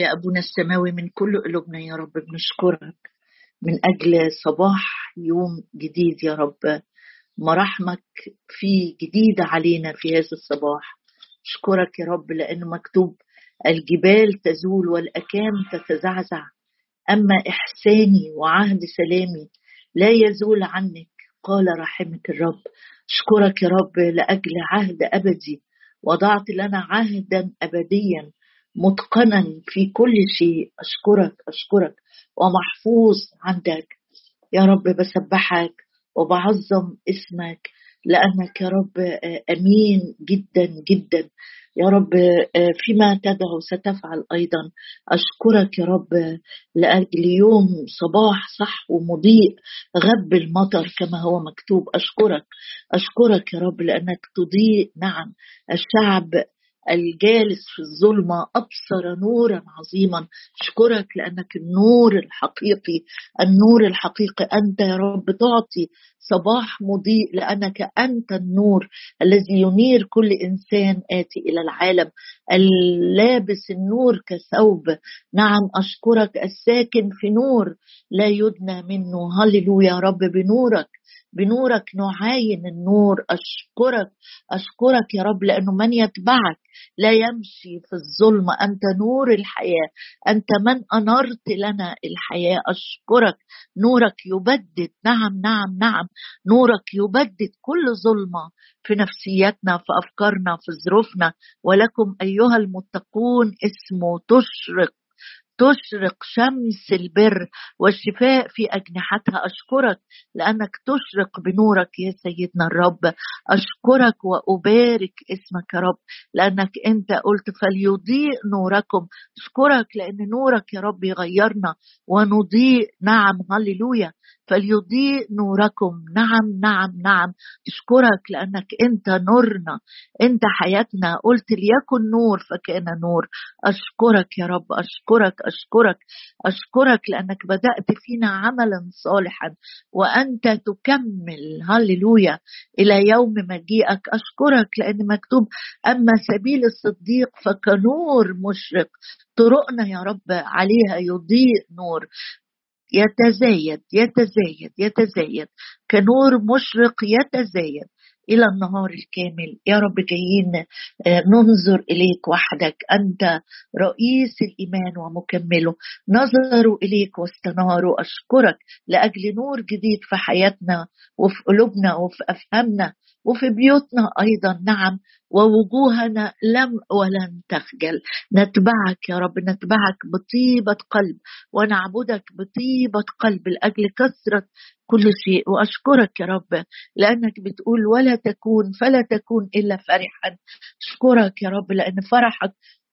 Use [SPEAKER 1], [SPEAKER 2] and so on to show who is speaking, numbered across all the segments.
[SPEAKER 1] يا أبونا السماوي من كل قلوبنا يا رب بنشكرك من أجل صباح يوم جديد يا رب. مراحمك في جديدة علينا في هذا الصباح. أشكرك يا رب لأنه مكتوب الجبال تزول والأكام تتزعزع. أما إحساني وعهد سلامي لا يزول عنك قال رحمة الرب. أشكرك يا رب لأجل عهد أبدي وضعت لنا عهدا أبديا. متقنا في كل شيء. أشكرك أشكرك. ومحفوظ عندك. يا رب بسبحك وبعظم اسمك لأنك يا رب أمين جدا جدا. يا رب فيما تدعو ستفعل أيضا. أشكرك يا رب لأجل يوم صباح صح ومضيء غب المطر كما هو مكتوب. أشكرك أشكرك يا رب لأنك تضيء. نعم الشعب الجالس في الظلمة أبصر نورا عظيما. أشكرك لأنك النور الحقيقي النور الحقيقي. أنت يا رب تعطي صباح مضيء لأنك أنت النور الذي ينير كل إنسان آتي إلى العالم. اللابس النور كثوب. نعم أشكرك. الساكن في نور لا يدنى منه. هللويا يا رب بنورك. بنورك نعاين النور. أشكرك أشكرك يا رب لأنه من يتبعك لا يمشي في الظلم. أنت نور الحياة أنت من أنرت لنا الحياة. أشكرك نورك يبدد. نعم نعم نعم. نورك يبدد كل ظلمة في نفسيتنا في أفكارنا في ظروفنا. ولكم أيها المتقون اسمه تشرق. تشرق شمس البر والشفاء في أجنحتها. أشكرك لأنك تشرق بنورك يا سيدنا الرب. أشكرك وأبارك اسمك يا رب لأنك أنت قلت فليضيء نوركم. أشكرك لأن نورك يا رب يغيرنا ونضيء. نعم هللويا. فليضيء نوركم. نعم نعم نعم. اشكرك لأنك أنت نورنا. أنت حياتنا. قلت ليكن نور فكان نور. أشكرك يا رب. أشكرك أشكرك. أشكرك لأنك بدأت فينا عملا صالحا. وأنت تكمل. هللويا. إلى يوم مجيئك. أشكرك لأن مكتوب أما سبيل الصديق فكنور مشرق. طرقنا يا رب عليها. يضيء نور. يتزايد يتزايد يتزايد. كنور مشرق يتزايد. إلى النهار الكامل. يا رب جايين آه، ننظر إليك وحدك. أنت رئيس الإيمان ومكمله. نظروا إليك واستناروا أشكرك لأجل نور جديد في حياتنا وفي قلوبنا وفي أفهامنا. وفي بيوتنا أيضا نعم ووجوهنا لم ولن تخجل. نتبعك يا رب نتبعك بطيبة قلب ونعبدك بطيبة قلب لأجل كثرة كل شيء. وأشكرك يا رب لأنك بتقول ولا تكون فلا تكون إلا فرحا. أشكرك يا رب لأن فرحك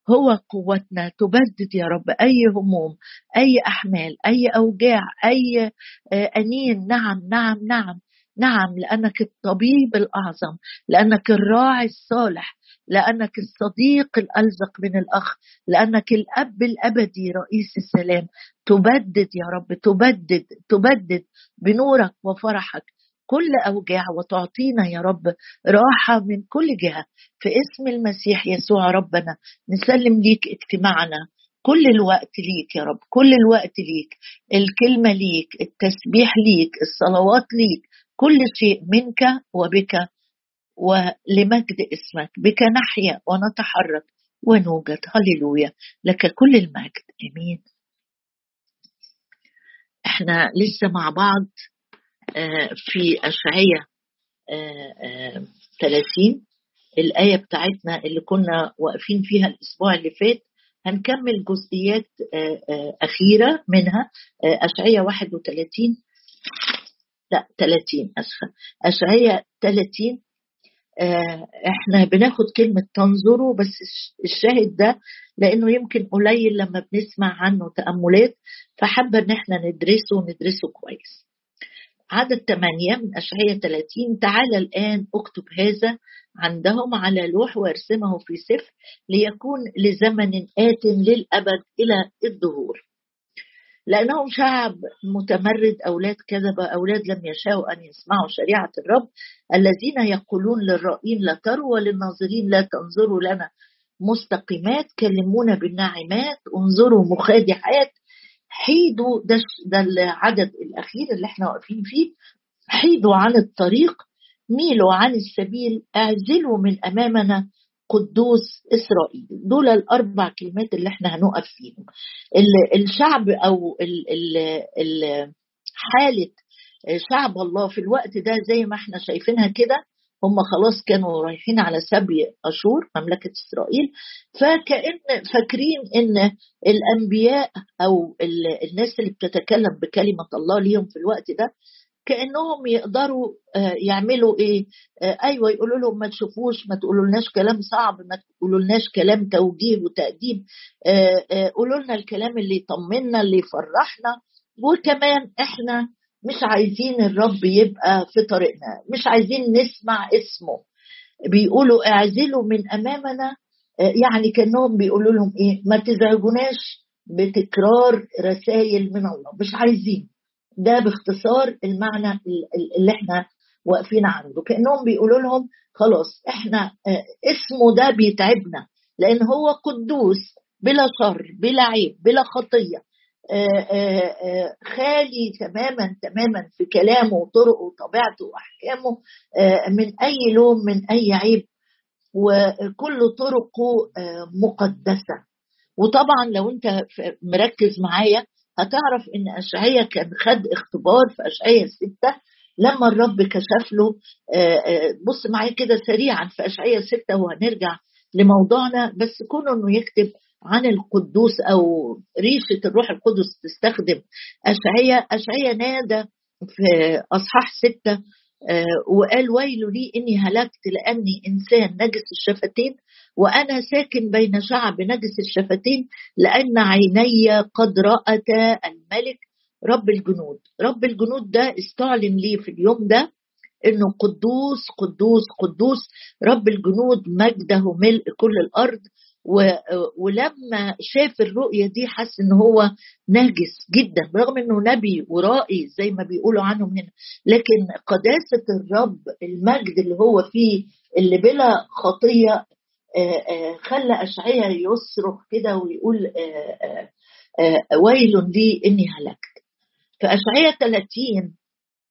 [SPEAKER 1] هو قوتنا. تبدد يا رب أي هموم أي أحمال أي أوجاع أي آه، أنين. نعم نعم نعم. نعم لأنك الطبيب الأعظم لأنك الراعي الصالح لأنك الصديق الألزق من الأخ لأنك الأب الأبدي رئيس السلام. تبدد يا رب تبدد تبدد بنورك وفرحك كل أوجاع وتعطينا يا رب راحة من كل جهة. في اسم المسيح يسوع ربنا نسلم ليك اجتماعنا. كل الوقت ليك يا رب كل الوقت ليك. الكلمة ليك التسبيح ليك الصلوات ليك كل شيء منك وبك ولمجد اسمك بك نحيا ونتحرك ونوجد. هللويا. لك كل المجد. آمين. إحنا لسه مع بعض آه، في اشعياء 30 آه، آه، الآية بتاعتنا اللي كنا واقفين فيها الأسبوع اللي فات هنكمل جزئيات أخيرة منها أشعياء 31 لا 30 أسفة. أشعياء 30 آه، إحنا بناخد كلمة تنظروا بس الشاهد ده لأنه يمكن قليل لما بنسمع عنه تأملات فحابة إن إحنا ندرسه وندرسه كويس. عدد 8 من أشعية 30 تعالى الآن أكتب هذا عندهم على لوح وأرسمه في سفر ليكون لزمن آت للأبد إلى الظهور. لأنهم شعب متمرد أولاد كذب أولاد لم يشاءوا أن يسمعوا شريعة الرب. الذين يقولون للرائين لا تروا وللناظرين لا تنظروا لنا. مستقيمات كلمونا بالناعمات انظروا مخادعات. حيدوا ده العدد الأخير اللي إحنا واقفين فيه. حيدوا عن الطريق. ميلوا عن السبيل. اعزلوا من أمامنا. قدوس إسرائيل. دول الأربع كلمات اللي إحنا هنقف فيهم. الشعب أو حالة شعب الله في الوقت ده زي ما إحنا شايفينها كده هم خلاص كانوا رايحين على سبي أشور مملكة إسرائيل. فكأن فاكرين إن الأنبياء أو الناس اللي بتتكلم بكلمة الله ليهم في الوقت ده كأنهم يقدروا آه، يعملوا إيه؟ آه، أيوه يقولوا لهم ما تشوفوش ما تقولوا لناش كلام صعب ما تقولوا لناش كلام توجيه وتأديب. آه، قولوا لنا الكلام اللي يطمنا اللي يفرحنا. وكمان إحنا مش عايزين الرب يبقى في طريقنا مش عايزين نسمع اسمه. بيقولوا اعزلوا من أمامنا يعني كأنهم بيقولوا لهم إيه؟ ما تزعجوناش بتكرار رسائل من الله مش عايزين. ده باختصار المعنى اللي إحنا واقفين عنده. كأنهم بيقولوا لهم خلاص إحنا آه، اسمه ده بيتعبنا لأن هو قدوس بلا شر بلا عيب بلا خطية. آه، آه، خالي تماما تماما في كلامه وطرقه وطبيعته وأحكامه من أي لوم من أي عيب. وكل طرقه مقدسة. وطبعا لو أنت مركز معايا هتعرف إن اشعيا كان خد اختبار في اشعيا ستة لما الرب كشف له بص معايا كده سريعا في اشعيا ستة وهنرجع لموضوعنا بس كونه إنه يكتب عن القدوس أو ريشة الروح القدس تستخدم اشعيا اشعيا نادى في أصحاح ستة آه، وقال ويل لي إني هلكت لأني إنسان نجس الشفتين وأنا ساكن بين شعب نجس الشفتين لأن عيني قد راتا الملك رب الجنود. رب الجنود ده استعلن لي في اليوم ده إنه قدوس قدوس قدوس. رب الجنود مجده ملء كل الأرض ولما شاف الرؤية دي حس إن هو ناجس جدا برغم إنه نبي ورائي زي ما بيقولوا عنهم هنا. لكن قداسة الرب المجد اللي هو فيه اللي بلا خطية خلى أشعية يصرخ كده ويقول ويل لي إني هلكت. فأشعية 30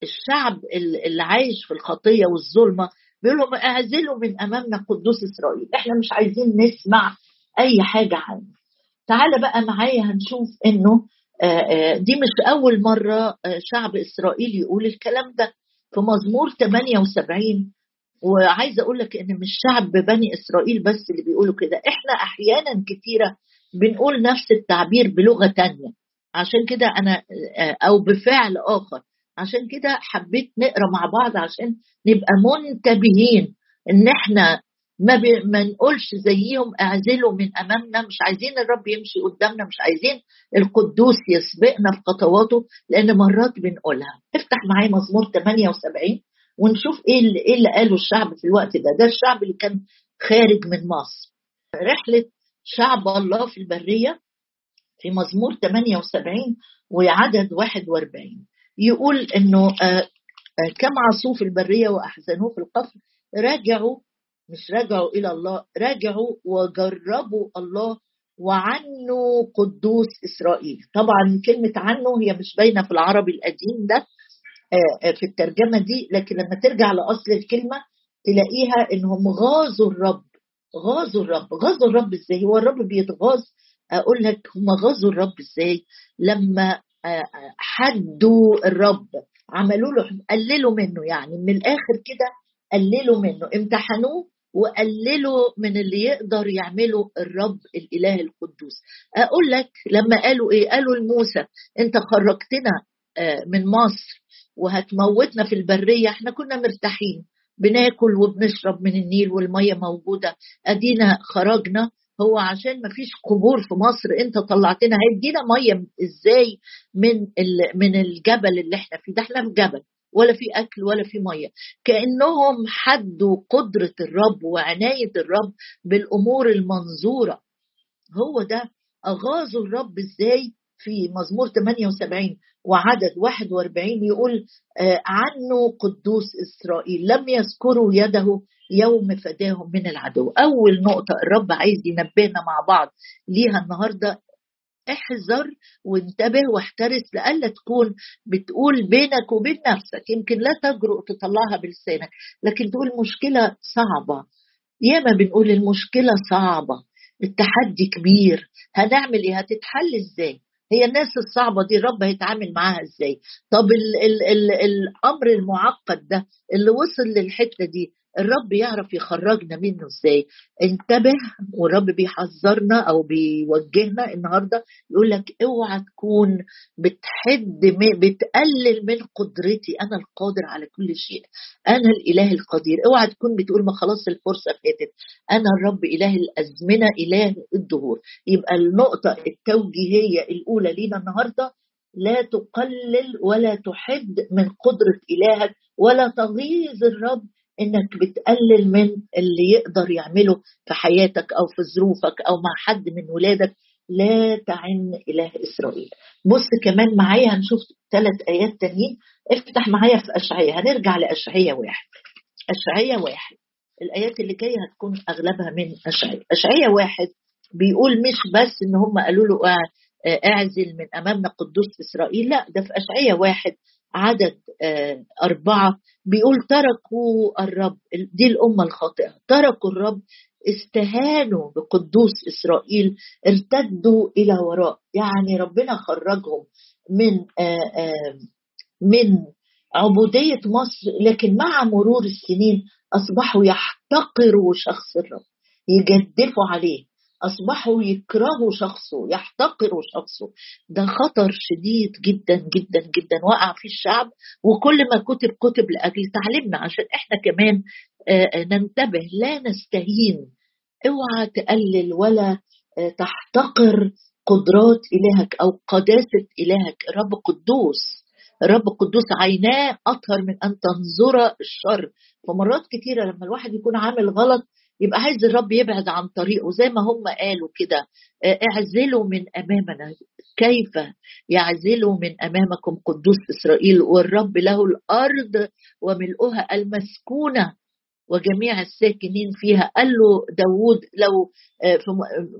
[SPEAKER 1] الشعب اللي عايش في الخطية والظلمة بيقول لهم أعزلوا من أمامنا قدوس إسرائيل. إحنا مش عايزين نسمع أي حاجة عنه. تعال بقى معايا هنشوف إنه دي مش أول مرة شعب إسرائيل يقول الكلام ده. في مزمور 78 وعايزه أقول لك إن مش شعب بني إسرائيل بس اللي بيقولوا كده. إحنا أحيانا كثيره بنقول نفس التعبير بلغة تانية. عشان كده أنا أو بفعل آخر. عشان كده حبيت نقرا مع بعض عشان نبقى منتبهين إن إحنا ما, بي ما نقولش زيهم اعزلوا من أمامنا مش عايزين الرب يمشي قدامنا مش عايزين القدوس يسبقنا في خطواته لأن مرات بنقولها. افتح معايا مزمور 78 ونشوف إيه اللي, إيه اللي قاله الشعب في الوقت ده. ده الشعب اللي كان خارج من مصر. رحلة شعب الله في البرية في مزمور 78 وعدد 41 يقول إنه آه، آه، كم عصوا في البرية وأحزنوه في القفر راجعوا مش رجعوا إلى الله راجعوا وجربوا الله وعنوا قدوس إسرائيل. طبعا كلمة عنه هي مش باينة في العربي القديم ده آه، في الترجمة دي لكن لما ترجع لأصل الكلمة تلاقيها إنهم غازوا الرب. غازوا الرب. غازوا الرب إزاي؟ هو الرب بيتغاظ؟ أقول لك هم غازوا الرب إزاي؟ لما حدوا الرب. عملوا له قللوا منه يعني. من الآخر كده قللوا منه امتحنوه وقللوا من اللي يقدر يعمله الرب الإله القدوس. أقول لك لما قالوا إيه؟ قالوا لموسى أنت خرجتنا من مصر وهتموتنا في البرية إحنا كنا مرتاحين. بناكل وبنشرب من النيل والمية موجودة. أدينا خرجنا هو عشان ما فيش قبور في مصر انت طلعتنا هيدينا مية إزاي من من الجبل اللي إحنا فيه ده؟ إحنا في جبل ولا في أكل ولا في مية. كأنهم حدوا قدرة الرب وعناية الرب بالأمور المنظورة. هو ده اغاظوا الرب إزاي؟ في مزمور 78 وعدد 41 يقول آه، عنه قدوس إسرائيل لم يذكروا يده يوم فداهم من العدو. أول نقطة الرب عايز ينبهنا مع بعض ليها النهاردة. احذر وانتبه واحترس لألا تكون بتقول بينك وبين نفسك. يمكن لا تجرؤ تطلعها بلسانك لكن تقول مشكلة صعبة. ياما بنقول المشكلة صعبة. التحدي كبير. هنعمل إيه؟ هتتحل إزاي؟ هي الناس الصعبة دي الرب هيتعامل معاها إزاي؟ طب ال ال ال الأمر المعقد ده اللي وصل للحتة دي الرب يعرف يخرجنا منه إزاي. انتبه والرب بيحذرنا أو بيوجهنا النهارده يقول لك اوعى تكون بتحد بتقلل من قدرتي أنا القادر على كل شيء. أنا الإله القدير. اوعى تكون بتقول ما خلاص الفرصة فاتت. أنا الرب إله الأزمنة إله الدهور. يبقى النقطة التوجيهية الأولى لينا النهارده لا تقلل ولا تحد من قدرة إلهك ولا تغيظ الرب إنك بتقلل من اللي يقدر يعمله في حياتك أو في ظروفك أو مع حد من ولادك. لا تعن إله إسرائيل. بص كمان معايا هنشوف ثلاث آيات تانيين. افتح معايا في اشعياء هنرجع لاشعياء واحد. اشعياء واحد. الآيات اللي جاية هتكون أغلبها من اشعياء اشعياء واحد بيقول مش بس إن هم قالوا له أعزل من أمامنا قدوس إسرائيل. لا ده في اشعياء واحد عدد آه، أربعة بيقول تركوا الرب دي الأمة الخاطئة تركوا الرب استهانوا بقدوس إسرائيل ارتدوا إلى وراء يعني ربنا خرجهم من آه، آه، من عبودية مصر لكن مع مرور السنين أصبحوا يحتقروا شخص الرب يجدفوا عليه. أصبحوا يكرهوا شخصه يحتقروا شخصه. ده خطر شديد جدا جدا جدا. وقع في الشعب وكل ما كتب كتب لأجل تعليمنا عشان إحنا كمان آه، ننتبه. لا نستهين. اوعى تقلل ولا آه، تحتقر قدرات إلهك أو قداسة إلهك. الرب قدوس. الرب قدوس عيناه أطهر من أن تنظر الشر. فمرات كتيرة لما الواحد يكون عامل غلط يبقى عايز الرب يبعد عن طريقه زي ما هم قالوا كده. آه، اعزلوا من أمامنا. كيف يعزلوا من أمامكم قدوس إسرائيل؟ والرب له الأرض وملؤها المسكونة وجميع الساكنين فيها. قال له داود لو آه، في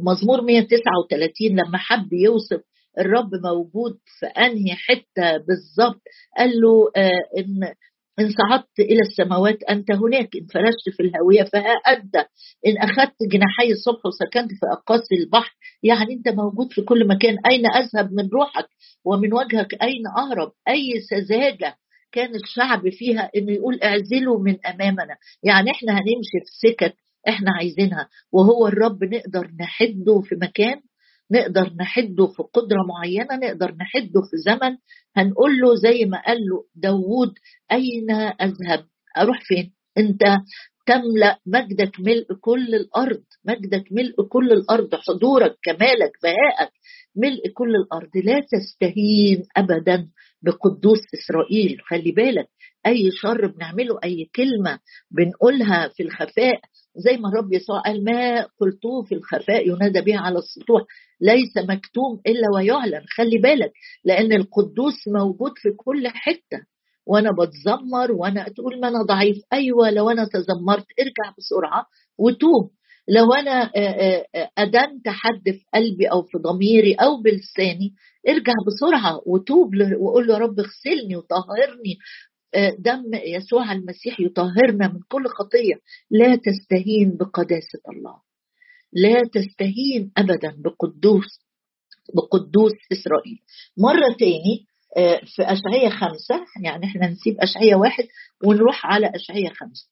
[SPEAKER 1] مزمور 139 لما حب يوصف الرب موجود في أنهي حتة بالظبط؟ قال له آه، إن إن صعدت إلى السماوات أنت هناك. إن فرشت في الهوية فها أنت. إن أخذت جناحي الصبح وسكنت في أقاصي البحر يعني أنت موجود في كل مكان. أين أذهب من روحك؟ ومن وجهك أين أهرب؟ أي سذاجة كان الشعب فيها إنه يقول اعزلوا من أمامنا؟ يعني إحنا هنمشي في سكك إحنا عايزينها وهو الرب نقدر نحده في مكان نقدر نحده في قدرة معينة نقدر نحده في زمن هنقول له زي ما قال له داوود أين أذهب؟ أروح فين؟ أنت تملأ مجدك ملء كل الأرض مجدك ملء كل الأرض حضورك كمالك بهائك ملء كل الأرض. لا تستهين أبدا بقدوس إسرائيل. خلي بالك أي شر بنعمله أي كلمة بنقولها في الخفاء زي ما الرب يسوع قال ما قلتوه في الخفاء ينادى به على السطوح ليس مكتوم إلا ويعلن خلي بالك لأن القدوس موجود في كل حتة وأنا بتذمر وأنا تقول ما أنا ضعيف أيوه لو أنا تذمرت ارجع بسرعة وتوب لو أنا أدنت حد في قلبي أو في ضميري أو بلساني ارجع بسرعة وتوب وقول له يا رب اغسلني وطهرني دم يسوع المسيح يطهرنا من كل خطية. لا تستهين بقداسة الله. لا تستهين ابدا بقدوس بقدوس إسرائيل. مرة تاني آه، في اشعياء خمسة يعني إحنا نسيب اشعياء واحد ونروح على اشعياء خمسة.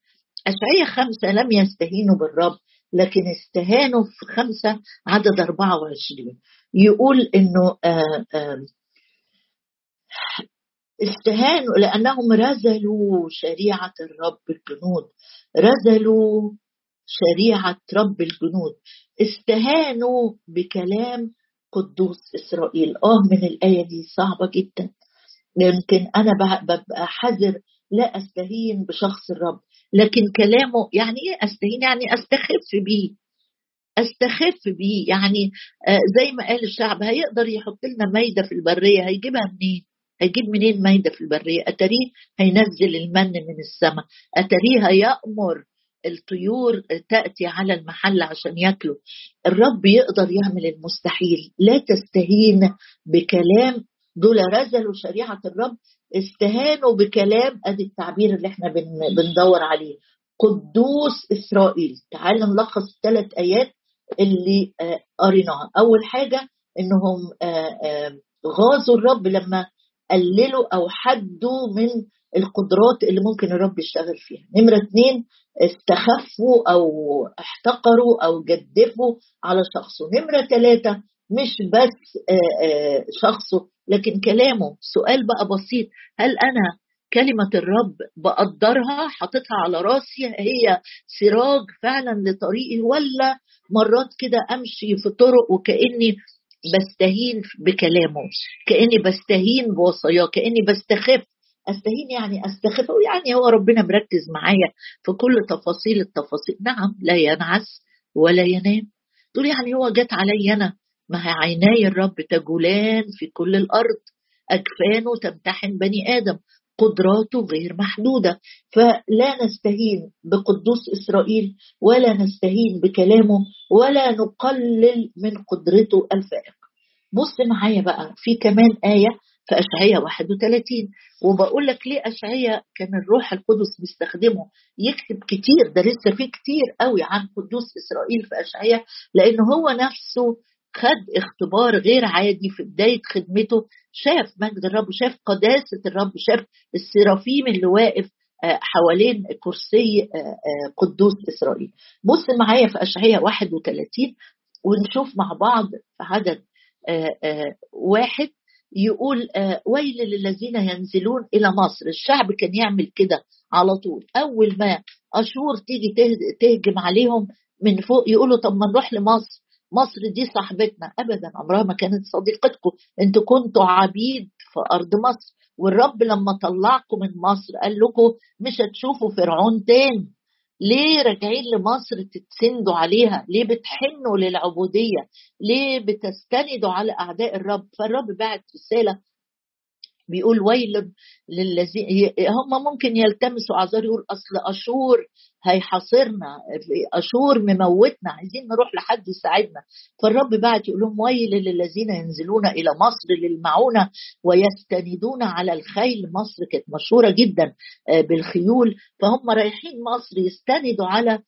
[SPEAKER 1] اشعياء خمسة لم يستهينوا بالرب لكن استهانوا في خمسة عدد 24 يقول إنه آه، آه، استهانوا لأنهم رزلوا شريعة الرب الجنود. رزلوا شريعة رب الجنود. استهانوا بكلام قدوس إسرائيل. آه من الآية دي صعبة جدا. يمكن أنا ببقى حذر لا أستهين بشخص الرب. لكن كلامه يعني إيه أستهين؟ يعني أستخف بيه. أستخف بيه. يعني آه، زي ما قال الشعب هيقدر يحط لنا مايده في البرية هيجيبها منين؟ هيجيب منين مايده في البرية؟ اتاريه هينزل المن من السماء. اتاريه هيأمر الطيور تأتي على المحل عشان ياكلوا. الرب يقدر يعمل المستحيل. لا تستهين بكلام. دول رزلوا شريعة الرب. استهانوا بكلام. أدي التعبير اللي إحنا بندور عليه. قدوس إسرائيل. تعال نلخص الثلاث آيات اللي آه، قريناها. أول حاجة إنهم آه، آه، غازوا الرب لما قللوا أو حدوا من القدرات اللي ممكن الرب يشتغل فيها. نمرة اتنين استخفوا أو احتقروا أو جدفوا على شخصه. نمرة ثلاثة مش بس شخصه لكن كلامه. سؤال بقى بسيط هل أنا كلمة الرب بقدرها؟ حاططها على راسي؟ هي سراج فعلا لطريقي؟ ولا مرات كده أمشي في طرق وكأني بستهين بكلامه. كأني بستهين بوصاياه كأني بستخف. أستهين يعني أستخف؟ يعني هو ربنا مركز معايا في كل تفاصيل التفاصيل. نعم لا ينعس ولا ينام. تقول يعني هو جت علي أنا ما عيناي الرب تجولان في كل الأرض. اكفانه تمتحن بني آدم. قدراته غير محدودة. فلا نستهين بقدوس إسرائيل ولا نستهين بكلامه ولا نقلل من قدرته الفائقه بص معايا بقى في كمان آية في اشعياء 31 وبقول لك ليه اشعياء كان الروح القدس بيستخدمه؟ يكتب كتير ده لسه في كتير قوي عن قدوس إسرائيل في اشعياء لأن هو نفسه خد اختبار غير عادي في بداية خدمته شاف مجد الرب شاف قداسة الرب شاف السرافيم اللي واقف آه، حوالين كرسي آه، آه، قدوس إسرائيل. بص معايا في أشعياء 31 ونشوف مع بعض في عدد واحد يقول ويل للذين ينزلون إلى مصر. الشعب كان يعمل كده على طول. أول ما أشور تيجي تهجم عليهم من فوق يقولوا طب ما نروح لمصر. مصر دي صاحبتنا. ابدا عمرها ما كانت صديقتكم. أنتوا كنتوا عبيد في أرض مصر والرب لما طلعكم من مصر قال لكم مش هتشوفوا فرعون تاني. ليه راجعين لمصر تتسندوا عليها؟ ليه بتحنوا للعبودية؟ ليه بتستندوا على أعداء الرب؟ فالرب بعت رسالة بيقول ويل للذين هم ممكن يلتمسوا أعذار يقول أصل أشور هيحاصرنا أشور مموتنا عايزين نروح لحد يساعدنا. فالرب بعت يقول لهم ويل للذين ينزلون إلى مصر للمعونه ويستندون على الخيل. مصر كانت مشهورة جدا آه، بالخيول. فهم رايحين مصر يستندوا على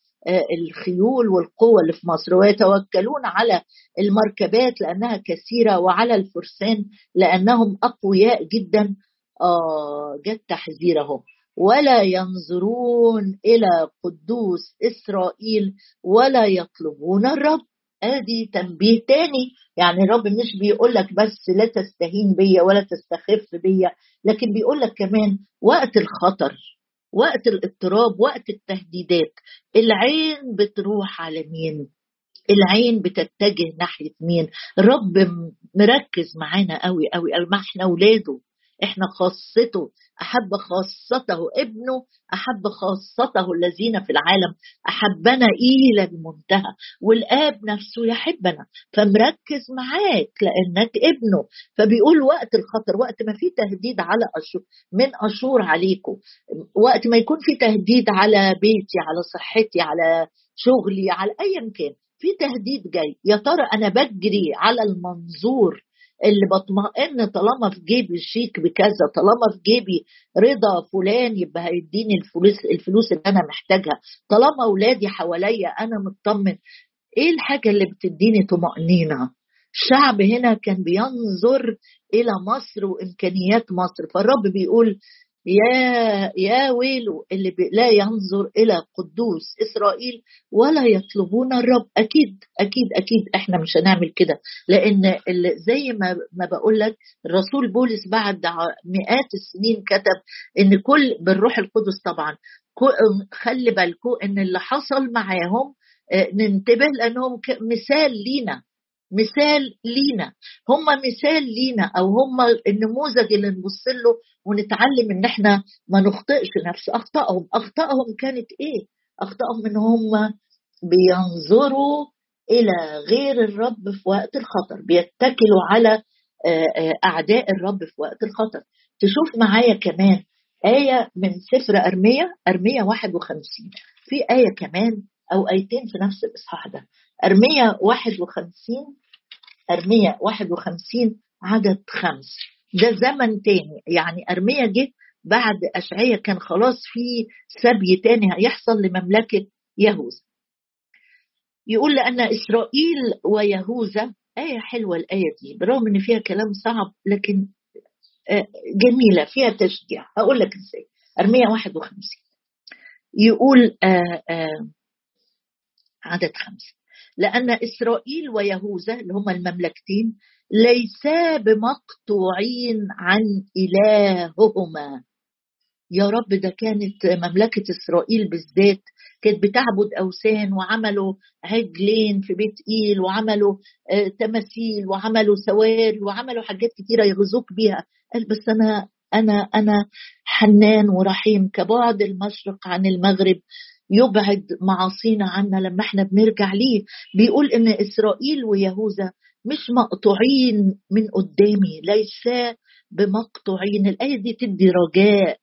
[SPEAKER 1] الخيول والقوة اللي في مصر. ويتوكلون على المركبات لأنها كثيرة وعلى الفرسان لأنهم أقوياء جدا. آه جت تحذيرهم. ولا ينظرون إلى قدوس إسرائيل ولا يطلبون الرب. ادي تنبيه تاني. يعني الرب مش بيقول لك بس لا تستهين بيا ولا تستخف بيا لكن بيقول لك كمان وقت الخطر. وقت الاضطراب وقت التهديدات. العين بتروح على مين؟ العين بتتجه ناحية مين؟ الرب مركز معانا قوي قوي. ما إحنا اولاده إحنا خاصته أحب خاصته ابنه أحب خاصته الذين في العالم أحبنا إلى المنتهى والآب نفسه يحبنا فمركز معاك لأنك ابنه. فبيقول وقت الخطر وقت ما في تهديد على أشور من أشور عليكم وقت ما يكون في تهديد على بيتي على صحتي على شغلي على ايا كان في تهديد جاي. يا ترى أنا بجري على المنظور اللي بطمئن طالما في جيبي شيك بكذا طالما في جيبي رضا فلان يبقى هيديني الفلوس الفلوس اللي أنا محتاجها. طالما أولادي حواليا أنا مطمن. إيه الحاجة اللي بتديني طمأنينة؟ الشعب هنا كان بينظر إلى مصر وإمكانيات مصر. فالرب بيقول يا يا ويله اللي لا ينظر إلى قدوس إسرائيل ولا يطلبون الرب. أكيد أكيد أكيد إحنا مش هنعمل كده. لأن زي ما ما بقول لك الرسول بولس بعد مئات السنين كتب إن كل بالروح القدس طبعا خلي بالكم إن اللي حصل معاهم آه، ننتبه لأنهم مثال لينا. مثال لينا. هم مثال لينا أو هم النموذج اللي نبص له ونتعلم إن إحنا ما نخطئش نفس. أخطائهم أخطائهم كانت إيه؟ أخطائهم إن هم بينظروا إلى غير الرب في وقت الخطر بيتكلوا على آه، آه، أعداء الرب في وقت الخطر. تشوف معايا كمان آية من سفر أرمية أرمية 51 في آية كمان أو آيتين في نفس الإصحاح ده. أرمية 51 أرمية 51 عدد خمس. ده زمن تاني. يعني أرمية جه بعد أشعية كان خلاص في سبي تاني هيحصل لمملكة يهوذا. يقول لأن إسرائيل ويهوذا آية حلوة الآية دي برغم إن فيها كلام صعب لكن آه، جميلة فيها تشجيع. هقول لك إزاي. أرمية 51 يقول آآ آه، آآ آه، عدد خمسة لأن إسرائيل ويهوذا اللي هما المملكتين ليسا بمقطوعين عن إلههما. يا رب ده كانت مملكة إسرائيل بالذات كانت بتعبد أوثان وعملوا عجلين في بيت إيل وعملوا آه تماثيل وعملوا سواري وعملوا حاجات كتيرة يغزوك بيها. قال بس أنا أنا أنا حنان ورحيم كبعد المشرق عن المغرب. يبعد معاصينا عنا لما إحنا بنرجع ليه. بيقول إن إسرائيل ويهوذا مش مقطوعين من قدامي ليس بمقطوعين. الآية دي تدي رجاء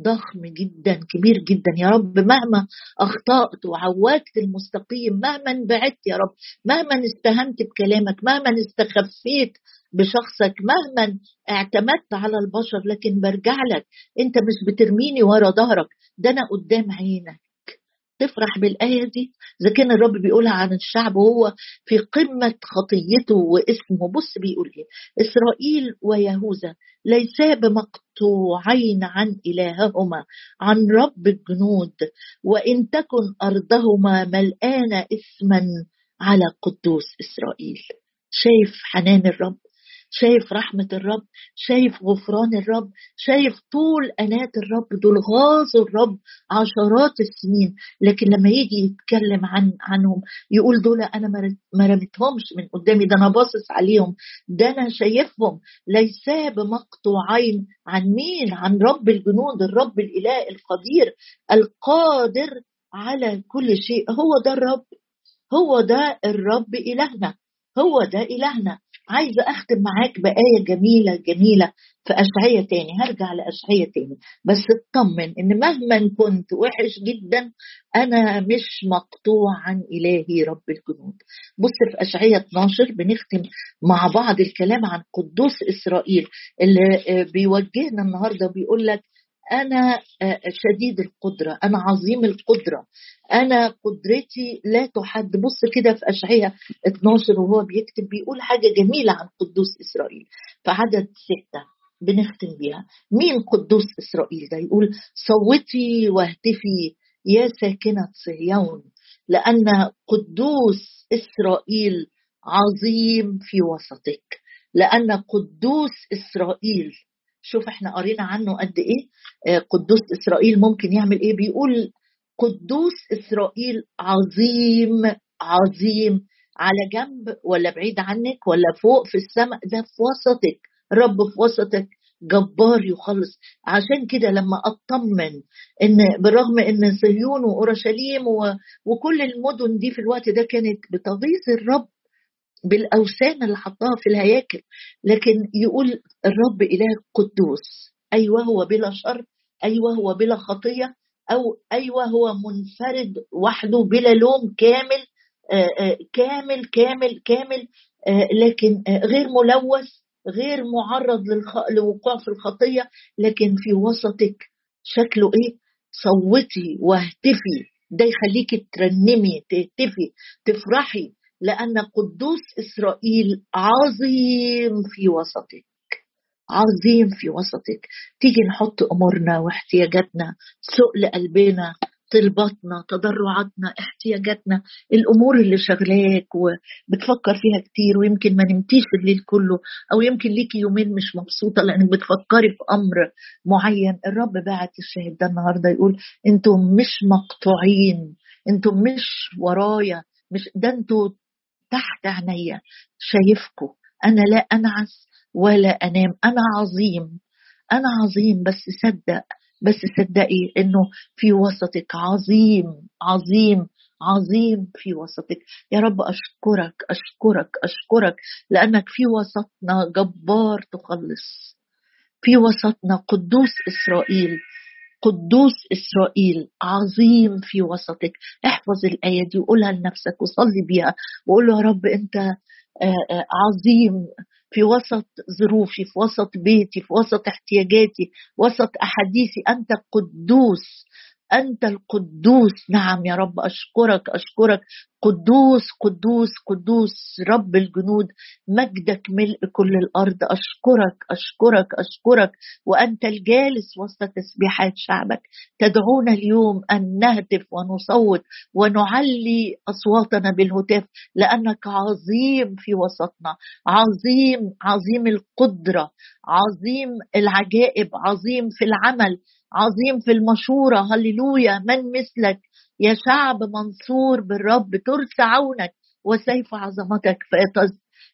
[SPEAKER 1] ضخم جدا كبير جدا. يا رب مهما أخطأت وعوجت المستقيم مهما انبعدت يا رب مهما استهنت بكلامك مهما استخفيت بشخصك مهما اعتمدت على البشر لكن برجع لك. أنت مش بترميني ورا ظهرك ده أنا قدام عينك. تفرح بالآية. دي إذا كان الرب بيقولها عن الشعب وهو في قمة خطيته واسمه. بص بيقول إيه؟ إسرائيل ويهوذا ليسا بمقطوعين عن إلههما عن رب الجنود وإن تكن أرضهما ملآنة إثما على قدوس إسرائيل. شايف حنان الرب؟ شايف رحمة الرب شايف غفران الرب شايف طول أنات الرب دول غاظوا الرب عشرات السنين. لكن لما يجي يتكلم عن عنهم يقول دول أنا ما رميتهمش من قدامي ده أنا باصص عليهم ده أنا شايفهم. ليس بمقطوعين عن مين؟ عن رب الجنود الرب الإله القدير القادر على كل شيء. هو ده الرب هو ده الرب إلهنا هو ده إلهنا. عايزة أختم معاك بآية جميلة جميلة في أشعية تاني. هرجع لأشعية تاني. بس اطمن إن مهما كنت وحش جدا أنا مش مقطوع عن إلهي رب الجنود. بص في أشعية 12 بنختم مع بعض الكلام عن قدوس إسرائيل اللي بيوجهنا النهاردة بيقول لك أنا آه، شديد القدرة أنا عظيم القدرة. أنا قدرتي لا تحد. بص كده في اشعياء 12 وهو بيكتب بيقول حاجة جميلة عن قدوس إسرائيل. في عدد ستة بنختم بيها. مين قدوس إسرائيل؟ ده يقول صوتي واهتفي يا ساكنة صهيون لأن قدوس إسرائيل عظيم في وسطك. لأن قدوس إسرائيل شوف إحنا قرينا عنه قد إيه. آه، قدوس إسرائيل ممكن يعمل إيه؟ بيقول قدوس إسرائيل عظيم عظيم. على جنب ولا بعيد عنك ولا فوق في السماء ده في وسطك. رب في وسطك. جبار يخلص. عشان كده لما أطمن إن بالرغم إن صهيون وأورشليم وكل المدن دي في الوقت ده كانت بتغيظ الرب بالأوثان اللي حطها في الهياكل لكن يقول الرب إله قدوس. أيوه هو بلا شر أيوه هو بلا خطية. أو أيوه هو منفرد وحده بلا لوم كامل آه، آه، كامل كامل كامل آه، لكن غير ملوث غير معرض للوقوع في الخطية لكن في وسطك شكله إيه؟ صوتي واهتفي. ده يخليكي ترنمي تهتفي تفرحي لأن قدوس إسرائيل عظيم في وسطك. عظيم في وسطك. تيجي نحط أمورنا واحتياجاتنا سؤل قلبنا طلباتنا تضرعاتنا احتياجاتنا الأمور اللي شغلاك وبتفكر فيها كتير ويمكن ما نمتيش الليل كله أو يمكن ليكي يومين مش مبسوطة لأنك بتفكري في أمر معين. الرب باعت الشاهد ده النهارده يقول أنتم مش مقطوعين أنتم مش ورايا مش ده أنتوا تحت عينيا. شايفكم أنا لا أنعس. ولا أنام. أنا عظيم. أنا عظيم. بس صدق. بس صدقي إنه في وسطك عظيم. عظيم. عظيم في وسطك. يا رب أشكرك. أشكرك. أشكرك. لأنك في وسطنا جبار تخلص. في وسطنا قدوس إسرائيل. قدوس إسرائيل. عظيم في وسطك. احفظ الآية دي وقولها لنفسك وصلي بيها. وقول يا رب أنت آه، آه، عظيم. في وسط ظروفي في وسط بيتي في وسط احتياجاتي وسط أحاديثي أنت قدوس أنت القدوس. نعم يا رب أشكرك أشكرك. قدوس قدوس قدوس رب الجنود مجدك ملء كل الأرض. أشكرك أشكرك أشكرك. وأنت الجالس وسط تسبيحات شعبك. تدعونا اليوم أن نهتف ونصوت ونعلي أصواتنا بالهتاف لأنك عظيم في وسطنا. عظيم عظيم القدرة عظيم العجائب عظيم في العمل. عظيم في المشورة. هللويا. من مثلك؟ يا شعب منصور بالرب ترس عونك وسيف عظمتك.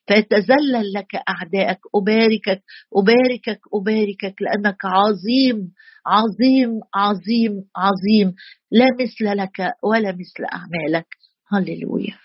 [SPEAKER 1] فيتذلل لك أعدائك. أباركك أباركك أباركك لأنك عظيم عظيم عظيم عظيم. لا مثل لك ولا مثل أعمالك. هللويا.